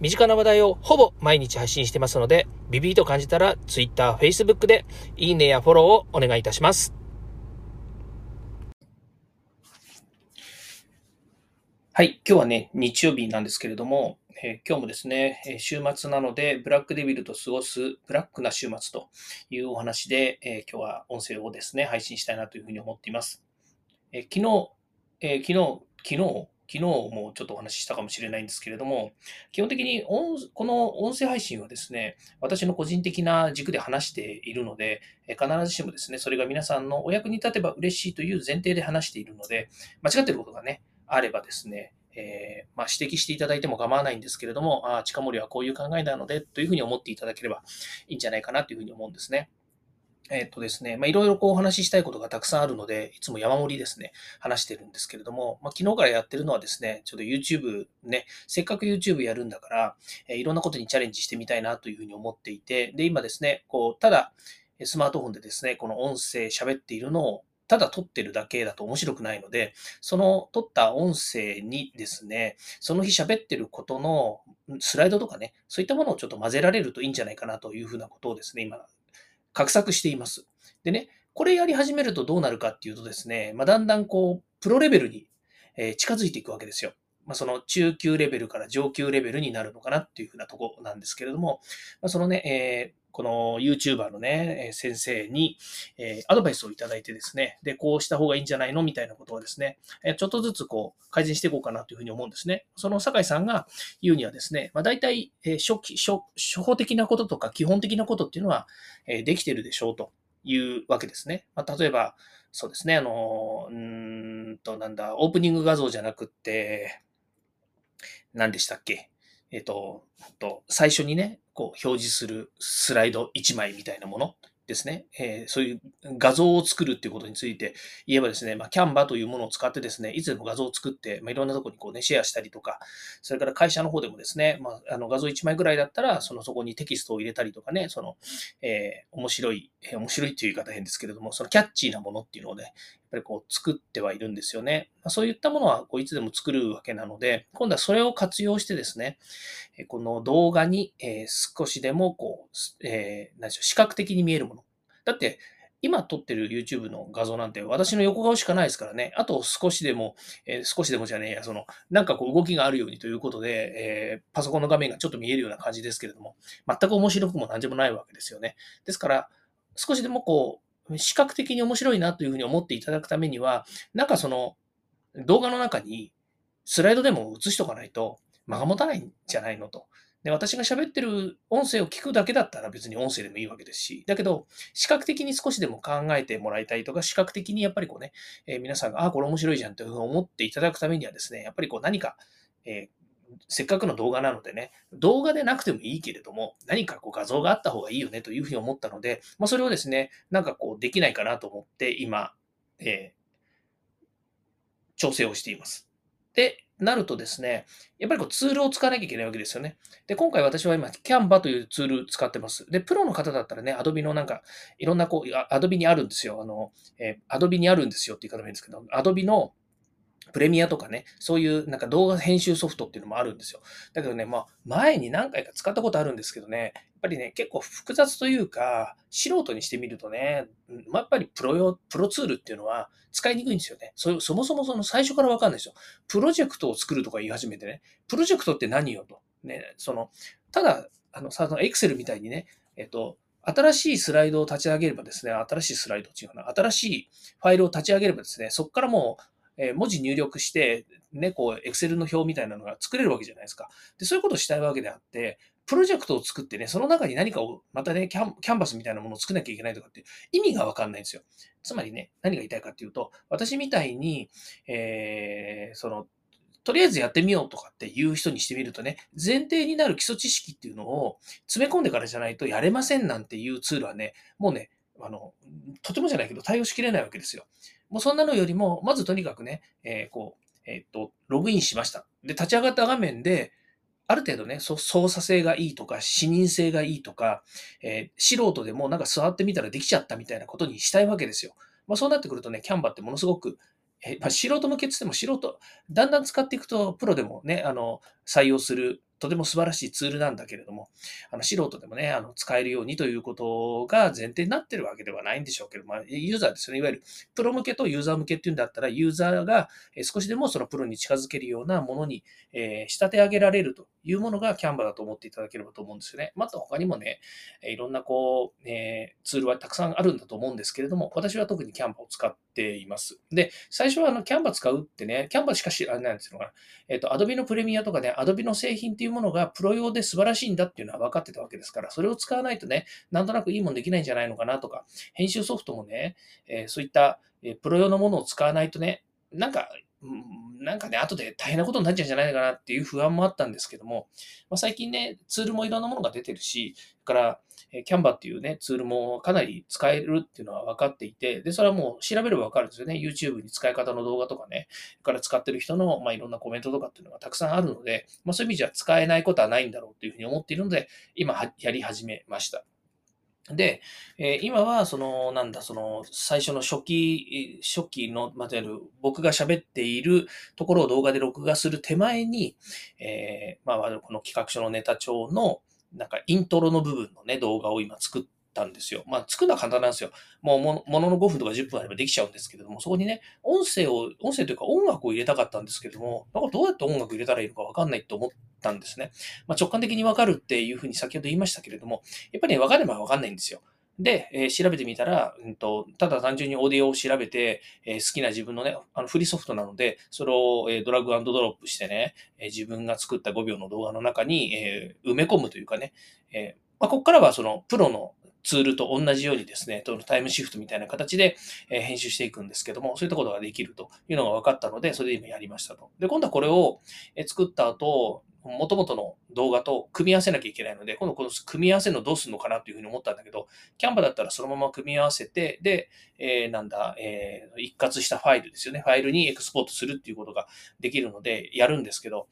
身近な話題をほぼ毎日配信してますので、ビビーと感じたら Twitter、Facebook でいいねやフォローをお願いいたします。はい、今日はね、日曜日なんですけれども、えー、今日もですね、え週末なので、ブラックデビルと過ごすブラックな週末というお話で、えー、今日は音声をですね、配信したいなというふうに思っています。え、昨日、え昨日、昨日、昨日もちょっとお話ししたかもしれないんですけれども、基本的にこの音声配信はですね、私の個人的な軸で話しているので、必ずしもですね、それが皆さんのお役に立てば嬉しいという前提で話しているので、間違っていることがね、あればですね、えー、まあ、指摘していただいても構わないんですけれども、ああ、近森はこういう考えなので、というふうに思っていただければいいんじゃないかなというふうに思うんですね。えっとですね、まあ、いろいろこうお話ししたいことがたくさんあるので、いつも山盛りですね、話してるんですけれども、まあ、昨日からやってるのはですね、ちょっと YouTube ね、せっかく YouTube やるんだから、えいろんなことにチャレンジしてみたいなというふうに思っていて、で、今ですね、こう、ただ、スマートフォンでですね、この音声喋っているのをただ撮ってるだけだと面白くないので、その撮った音声にですね、その日喋ってることのスライドとかね、そういったものをちょっと混ぜられるといいんじゃないかなというふうなことをですね、今画策しています。でね、これやり始めるとどうなるかっていうとですね、まあ、だんだんこう、プロレベルに近づいていくわけですよ。まあ、その中級レベルから上級レベルになるのかなっていうふうなとこなんですけれども、まあ、そのね、えー、この YouTuber のね、先生に、えアドバイスをいただいてですね、で、こうした方がいいんじゃないの？みたいなことをですね、ちょっとずつこう改善していこうかなというふうに思うんですね。その酒井さんが言うにはですね、まあ、大体、え初期初、初歩的なこととか基本的なことっていうのは、えできてるでしょうというわけですね。まあ、例えば、そうですね、あの、うんと、なんだ、オープニング画像じゃなくって、何でしたっけ？えっ、と、と、最初にね、こう表示するスライド1枚みたいなものですね、えー、そういう画像を作るっていうことについて言えばですね、まあ、キャンバというものを使ってですね、いつでも画像を作って、まあ、いろんなところにこうね、シェアしたりとか、それから会社の方でもですね、まあ、あの画像1枚ぐらいだったら、そのそこにテキストを入れたりとかね、その、えー、面白い、えー、面白いっていう言い方変ですけれども、そのキャッチーなものっていうのをね、ぱりこう作ってはいるんですよね。そういったものはこういつでも作るわけなので、今度はそれを活用してですね、この動画に、少しでもこう、えー、何でしょう、視覚的に見えるもの、だって、今撮ってる YouTube の画像なんて私の横顔しかないですからね。あと少しでも、えー、少しでもじゃねえや、その、なんかこう動きがあるようにということで、えー、パソコンの画面がちょっと見えるような感じですけれども、全く面白くも何でもないわけですよね。ですから、少しでもこう、視覚的に面白いなというふうに思っていただくためには、なんかその、動画の中にスライドでも映しとかないと間が持たないんじゃないのと。で、私が喋ってる音声を聞くだけだったら別に音声でもいいわけですし、だけど、視覚的に少しでも考えてもらいたいとか、視覚的にやっぱりこうね、えー、皆さんが、あ、これ面白いじゃんというふうに思っていただくためにはですね、やっぱりこう何か、えーせっかくの動画なのでね、動画でなくてもいいけれども、何かこう画像があった方がいいよねというふうに思ったので、まあ、それをですね、なんかこうできないかなと思って今、えー、調整をしています。で、なるとですね、やっぱりこうツールを使わなきゃいけないわけですよね。で、今回私は今、Canva というツール使ってます。で、プロの方だったらね、Adobe のなんか、いろんなこう、Adobe にあるんですよ。あの、えー、Adobe にあるんですよって言い方もいいんですけど、Adobe のプレミアとかね、そういうなんか動画編集ソフトっていうのもあるんですよ。だけどね、まあ、前に何回か使ったことあるんですけどね、やっぱりね、結構複雑というか、素人にしてみるとね、まあ、やっぱりプロ用、プロツールっていうのは使いにくいんですよね。そそもそもその最初からわかんないですよ。プロジェクトを作るとか言い始めてね、プロジェクトって何よと。ね、その、ただ、あの、さ、エクセルみたいにね、えっと、新しいスライドを立ち上げればですね、新しいスライド違うかな、新しいファイルを立ち上げればですね、そこからもうえ文字入力して、ね、こう、エクセルの表みたいなのが作れるわけじゃないですか。で、そういうことをしたいわけであって、プロジェクトを作ってね、その中に何かを、またねキャン、キャンバスみたいなものを作らなきゃいけないとかって意味がわかんないんですよ。つまりね、何が言いたいかっていうと、私みたいに、えー、その、とりあえずやってみようとかっていう人にしてみるとね、前提になる基礎知識っていうのを詰め込んでからじゃないとやれませんなんていうツールはね、もうね、あの、とてもじゃないけど対応しきれないわけですよ。もうそんなのよりも、まずとにかくね、えー、こう、えっ、と、ログインしました。で、立ち上がった画面で、ある程度ね、操作性がいいとか、視認性がいいとか、えー、素人でもなんか座ってみたらできちゃったみたいなことにしたいわけですよ。まあ、そうなってくるとね、キャンバってものすごく、えまあ、素人向けって言っても素人、だんだん使っていくと、プロでもね、あの、採用するとても素晴らしいツールなんだけれども、あの素人でもね、あの使えるようにということが前提になってるわけではないんでしょうけど、まあ、ユーザーですよね。いわゆるプロ向けとユーザー向けっていうんだったら、ユーザーが少しでもそのプロに近づけるようなものに、え、仕立て上げられるというものがキャンバだと思っていただければと思うんですよね。また他にもね、いろんなこう、え、ツールはたくさんあるんだと思うんですけれども、私は特にキャンバを使っています。で、最初はあのキャンバ使うってね、キャンバしか知らないんですよ。えっ、と、Adobe のプレミアとかね、Adobe の製品っていううものがプロ用で素晴らしいんだっていうのは分かってたわけですから、それを使わないとね、なんとなくいいもんできないんじゃないのかなとか、編集ソフトもね、えー、そういった、えプロ用のものを使わないとね、なんか、なんかね、後で大変なことになっちゃうんじゃないかなっていう不安もあったんですけども、まあ、最近ね、ツールもいろんなものが出てるし、それから、えキャンバっていうね、ツールもかなり使えるっていうのは分かっていて、で、それはもう調べれば分かるんですよね。YouTube に使い方の動画とかね、から使ってる人の、まあ、いろんなコメントとかっていうのがたくさんあるので、まあ、そういう意味じゃ使えないことはないんだろうっていうふうに思っているので、今やり始めました。で、えー、今は、その、なんだ、その、最初の初期、初期の、まあ、る、僕が喋っているところを動画で録画する手前に、えー、まあ、この企画書のネタ帳の、なんか、イントロの部分のね、動画を今作ったんですよ。まあ、作るのは簡単なんですよ。もうも、ものの5分とか10分あればできちゃうんですけれども、そこにね、音声を、音声というか音楽を入れたかったんですけども、なんかどうやって音楽入れたらいいのかわかんないと思ってたんですね。まあ、直感的にわかるっていうふうに先ほど言いましたけれども、やっぱりね、わかればわかんないんですよ。で、えー、調べてみたら、うんと、ただ単純にオーディオを調べて、えー、好きな自分のね、あのフリーソフトなので、それを、えー、ドラッグドロップしてね、え自分が作った5秒の動画の中に、え埋め込むというかね、えまあ、ここからはそのプロのツールと同じようにですね、タイムシフトみたいな形で編集していくんですけども、そういったことができるというのが分かったので、それで今やりましたと。で、今度はこれを作った後、元々の動画と組み合わせなきゃいけないので、今度この組み合わせのどうするのかなというふうに思ったんだけど、キャンバだったらそのまま組み合わせて、で、えー、なんだ、えー、一括したファイルですよね。ファイルにエクスポートするっていうことができるので、やるんですけど、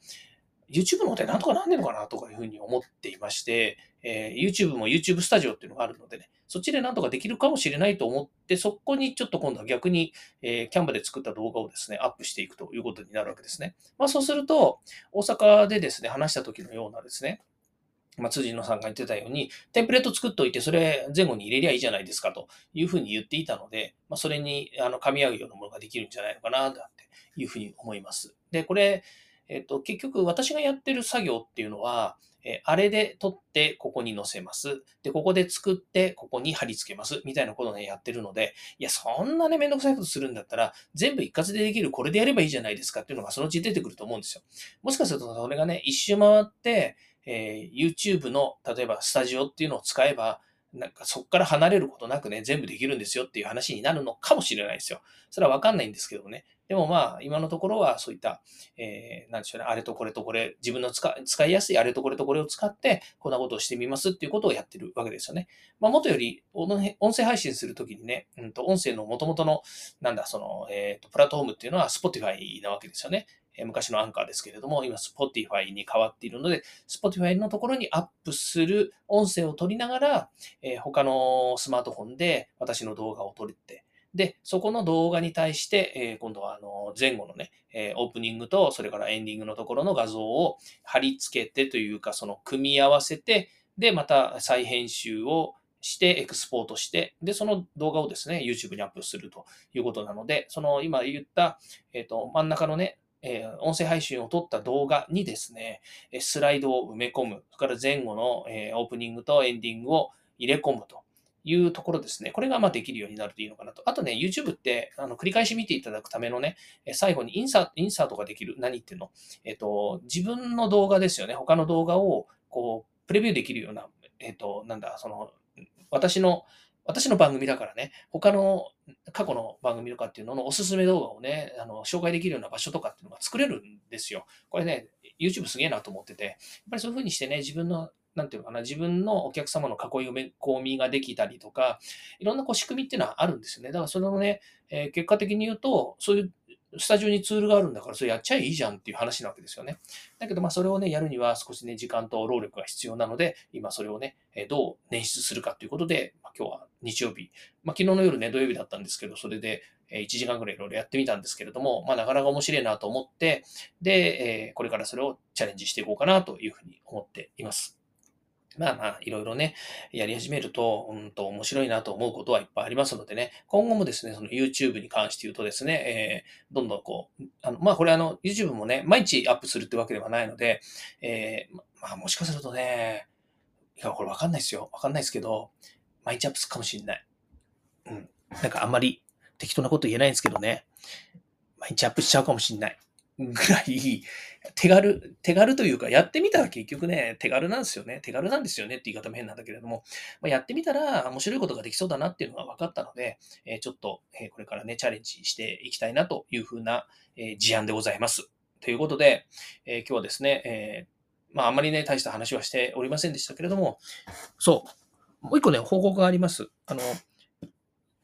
YouTube の方でなんとかなんねえのかなとかいうふうに思っていまして、えー、YouTube も YouTube スタジオっていうのがあるのでね、そっちでなんとかできるかもしれないと思って、そこにちょっと今度は逆に、えー、キャンバで作った動画をですね、アップしていくということになるわけですね。まあそうすると、大阪でですね、話した時のようなですね、まあ、辻野さんが言ってたように、テンプレート作っておいて、それ前後に入れりゃいいじゃないですかというふうに言っていたので、まあ、それにあの噛み合うようなものができるんじゃないのかな、っていうふうに思います。で、これ、えっ、と、結局私がやってる作業っていうのは、えあれで撮ってここに載せます。で、ここで作ってここに貼り付けます。みたいなことをね、やってるので、いや、そんなね、めんどくさいことするんだったら、全部一括でできる、これでやればいいじゃないですかっていうのがそのうち出てくると思うんですよ。もしかすると、それがね、一周回って、えー、YouTube の、例えばスタジオっていうのを使えば、なんかそこから離れることなくね、全部できるんですよっていう話になるのかもしれないですよ。それはわかんないんですけどね。でもまあ、今のところはそういった、えー、なんでしょうね、あれとこれとこれ、自分の使使いやすいあれとこれとこれを使って、こんなことをしてみますっていうことをやってるわけですよね。まあ、元より、音声配信するときにね、うんと、音声の元々の、なんだ、その、えっ、ー、と、プラットフォームっていうのは Spotify なわけですよね。昔のアンカーですけれども、今 Spotify に変わっているので、Spotify のところにアップする音声を取りながら、え、他のスマートフォンで私の動画を撮って、で、そこの動画に対して、え、今度はあの前後のね、え、オープニングと、それからエンディングのところの画像を貼り付けてというか、その組み合わせて、で、また再編集をして、エクスポートして、で、その動画をですね、YouTube にアップするということなので、その今言った、えっ、と、真ん中のね、えー、音声配信を撮った動画にですね、スライドを埋め込む、それから前後の、えー、オープニングとエンディングを入れ込むというところですね。これがまあできるようになるといいのかなと。あとね、YouTube ってあの繰り返し見ていただくためのね、最後にインサインサートができる。何言ってんの？えっ、と、自分の動画ですよね。他の動画をこう、プレビューできるような、えっ、と、なんだ、その、私の、私の番組だからね、他の過去の番組とかっていうののおすすめ動画をね、あの紹介できるような場所とかっていうのが作れるんですよ。これね、YouTube すげえなと思ってて、やっぱりそういうふうにしてね、自分のなんていうのかな、自分のお客様の囲い込みができたりとか、いろんなこう仕組みっていうのはあるんですよね。だからそれのね、えー、結果的に言うと、そういうスタジオにツールがあるんだから、それやっちゃえいいじゃんっていう話なわけですよね。だけど、まあ、それをね、やるには少しね、時間と労力が必要なので、今それをね、どう捻出するかということで、まあ、今日は日曜日、まあ、昨日の夜ね、土曜日だったんですけど、それで1時間ぐらいいろいろやってみたんですけれども、まあ、なかなか面白いなと思って、で、これからそれをチャレンジしていこうかなというふうに思っています。まあまあ、いろいろね、やり始めると、うんと面白いなと思うことはいっぱいありますのでね、今後もですね、その YouTube に関して言うとですね、えー、どんどんこう、あの、まあこれあの、YouTube もね、毎日アップするってわけではないので、えー、まあもしかするとね、いや、これわかんないですよ。わかんないですけど、毎日アップするかもしれない。うん。なんかあんまり適当なこと言えないんですけどね、毎日アップしちゃうかもしれない。ぐらい、手軽、手軽というか、やってみたら結局ね、手軽なんですよね。手軽なんですよねって言い方も変なんだけれども、まあ、やってみたら面白いことができそうだなっていうのが分かったので、えー、ちょっと、えー、これからね、チャレンジしていきたいなというふうな、えー、事案でございます。ということで、え今日はですね、えまあ、あまりね、大した話はしておりませんでしたけれども、そう、もう一個ね、報告があります。あの、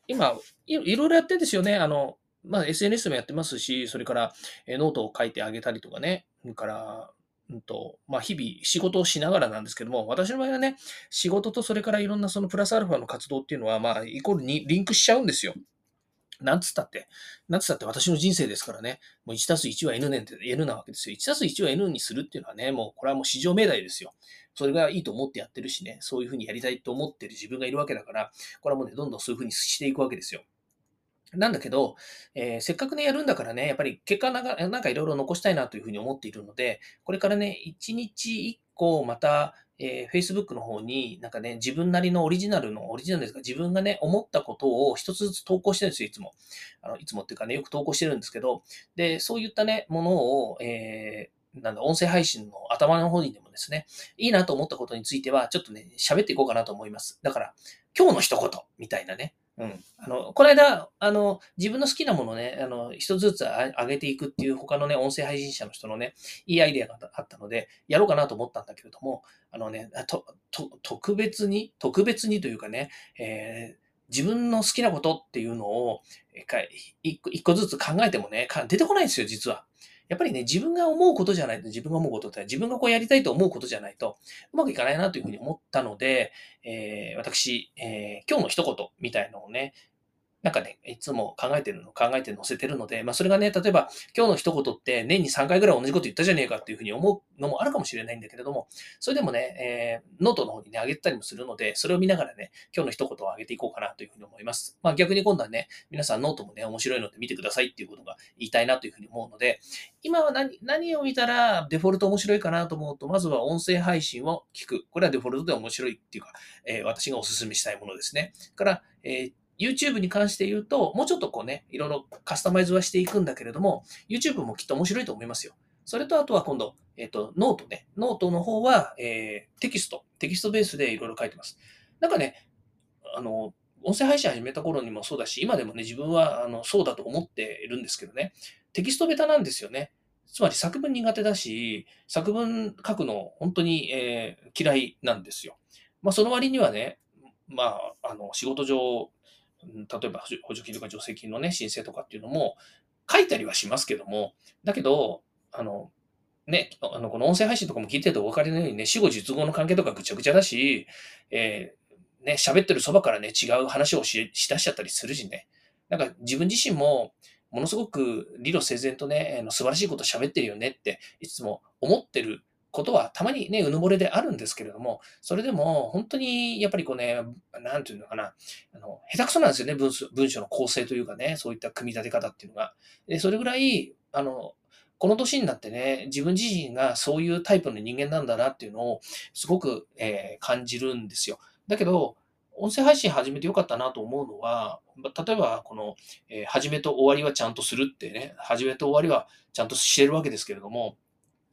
今い、いろいろやってるんですよね。あの、まあ、SNS もやってますし、それから、えノートを書いてあげたりとかね、それから、うんとまあ、日々仕事をしながらなんですけども、私の場合はね、仕事とそれからいろんなそのプラスアルファの活動っていうのは、まあ、イコールにリンクしちゃうんですよ。なんつったって、なんつったって私の人生ですからね、もう1たす1は N 年って N なわけですよ。1たす1は N にするっていうのはね、もうこれはもう市場命題ですよ。それがいいと思ってやってるしね、そういうふうにやりたいと思ってる自分がいるわけだから、これはもうね、どんどんそういうふうにしていくわけですよ。なんだけど、えー、せっかくね、やるんだからね、やっぱり結果なんかなんかいろいろ残したいなというふうに思っているので、これからね、1日1個また、えー、Facebook の方になんかね、自分なりのオリジナルの、オリジナルですか、自分がね、思ったことを一つずつ投稿してるんですよ、いつも。あのいつもっていうかね、よく投稿してるんですけど、で、そういったね、ものを、えー、なんだ、音声配信の頭の方にでもですね、いいなと思ったことについては、ちょっとね、喋っていこうかなと思います。だから、今日の一言、みたいなね、うん。あの、この間、あの、自分の好きなものをね、あの、一つずつ上げていくっていう他のね、音声配信者の人のね、いいアイデアがあったので、やろうかなと思ったんだけれども、あのね、と、と、特別に、特別にというかね、えー、自分の好きなことっていうのを、一個一個ずつ考えてもね、出てこないんですよ、実は。やっぱりね、自分が思うことじゃないと、自分が思うことって、自分がこうやりたいと思うことじゃないと、うまくいかないなというふうに思ったので、えー、私、えー、今日の一言みたいのをね、なんかね、いつも考えてるの、考えて載せてるので、まあそれがね、例えば今日の一言って年に3回ぐらい同じこと言ったじゃねえかっていうふうに思うのもあるかもしれないんだけれども、それでもね、えー、ノートの方にね、上げたりもするので、それを見ながらね、今日の一言を上げていこうかなというふうに思います。まあ逆に今度はね、皆さんノートもね、面白いので見てくださいっていうことが言いたいなというふうに思うので、今は何何を見たらデフォルト面白いかなと思うと、まずは音声配信を聞く。これはデフォルトで面白いっていうか、えー、私がお勧めしたいものですね。から、えー YouTube に関して言うと、もうちょっとこうね、いろいろカスタマイズはしていくんだけれども、YouTube もきっと面白いと思いますよ。それとあとは今度、えっ、ー、と、ノートね。ノートの方は、えー、テキスト。テキストベースでいろいろ書いてます。なんかね、あの、音声配信始めた頃にもそうだし、今でもね、自分はあのそうだと思っているんですけどね、テキストベタなんですよね。つまり作文苦手だし、作文書くの本当に、えー、嫌いなんですよ。まあ、その割にはね、まあ、あの、仕事上、例えば補助金とか助成金のね、申請とかっていうのも書いたりはしますけども、だけど、あの、ね、あの、この音声配信とかも聞いてるとお分かりのようにね、死後術後の関係とかぐちゃぐちゃだし、えー、ね、喋ってるそばからね、違う話をししだしちゃったりするしね。なんか自分自身も、ものすごく理路整然とね、素晴らしいこと喋ってるよねって、いつも思ってることはたまにね、うぬぼれであるんですけれども、それでも本当にやっぱりこうね、なんていうのかな、あの、下手くそなんですよね、文章文章の構成というかね、そういった組み立て方っていうのが。で、それぐらい、あの、この年になってね、自分自身がそういうタイプの人間なんだなっていうのをすごく、えー、感じるんですよ。だけど、音声配信始めてよかったなと思うのは、例えば、この、えー、始めと終わりはちゃんとするってね、始めと終わりはちゃんとしてるわけですけれども、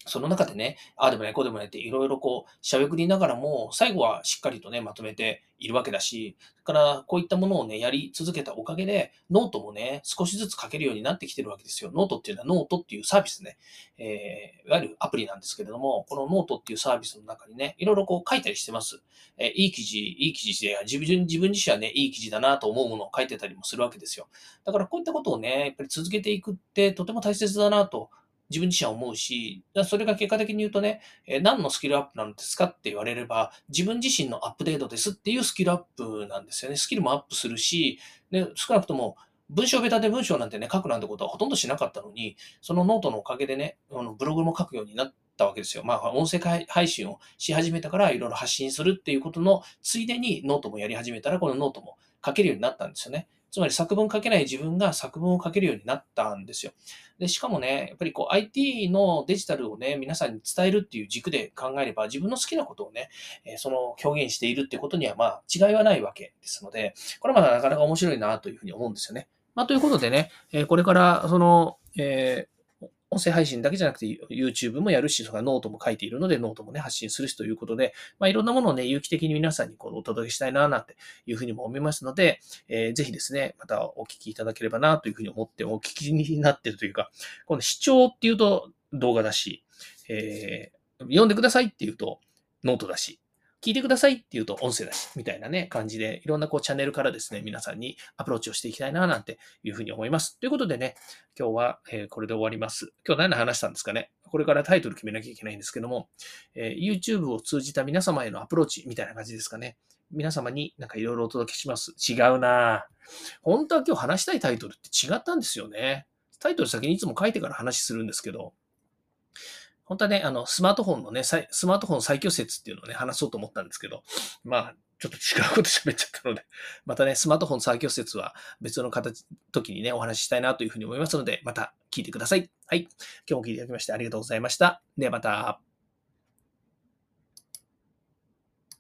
その中でね、ああでもない、こうでもないっていろいろこう、しゃべくりながらも、最後はしっかりとね、まとめているわけだし、だからこういったものをね、やり続けたおかげで、ノートもね、少しずつ書けるようになってきてるわけですよ。ノートっていうのはノートっていうサービスね、えー、いわゆるアプリなんですけれども、このノートっていうサービスの中にね、いろいろこう書いたりしてます。えー、いい記事、いい記事で、自分自分自身はね、いい記事だなと思うものを書いてたりもするわけですよ。だからこういったことをね、やっぱり続けていくってとても大切だなと自分自身は思うし、それが結果的に言うとね、え何のスキルアップなんですかって言われれば、自分自身のアップデートですっていうスキルアップなんですよね。スキルもアップするし、で少なくとも文章ベタで文章なんてね、書くなんてことはほとんどしなかったのに、そのノートのおかげでね、あのブログも書くようになったわけですよ。まあ、音声配信をし始めたからいろいろ発信するっていうことのついでにノートもやり始めたら、このノートも書けるようになったんですよね。つまり作文書けない自分が作文を書けるようになったんですよ。で、しかもね、やっぱりこう IT のデジタルをね、皆さんに伝えるっていう軸で考えれば、自分の好きなことをね、その表現しているってことにはまあ違いはないわけですので、これはまだなかなか面白いなというふうに思うんですよね。まあということでね、これからその、えー音声配信だけじゃなくて YouTube もやるし、それノートも書いているので、ノートもね、発信するしということで、まあ、いろんなものをね、有機的に皆さんにこうお届けしたいな、なんていうふうにも思いますので、えー、ぜひですね、またお聞きいただければな、というふうに思って、お聞きになってるというか、この視聴っていうと動画だし、えー、読んでくださいっていうとノートだし、聞いてくださいって言うと音声だし、みたいなね、感じで、いろんなこうチャンネルからですね、皆さんにアプローチをしていきたいな、なんていうふうに思います。ということでね、今日は、えこれで終わります。今日何の話したんですかね？これからタイトル決めなきゃいけないんですけども、え YouTube を通じた皆様へのアプローチみたいな感じですかね？皆様になんかいろいろお届けします。違うな本当は今日話したいタイトルって違ったんですよね。タイトル先にいつも書いてから話するんですけど、本当はね、あの、スマートフォンのね、スマートフォン最強説っていうのをね、話そうと思ったんですけど、まあ、ちょっと違うこと喋っちゃったので、またね、スマートフォン最強説は別の形、時にね、お話ししたいなというふうに思いますので、また聞いてください。はい。今日も聞いていただきましてありがとうございました。ではまた。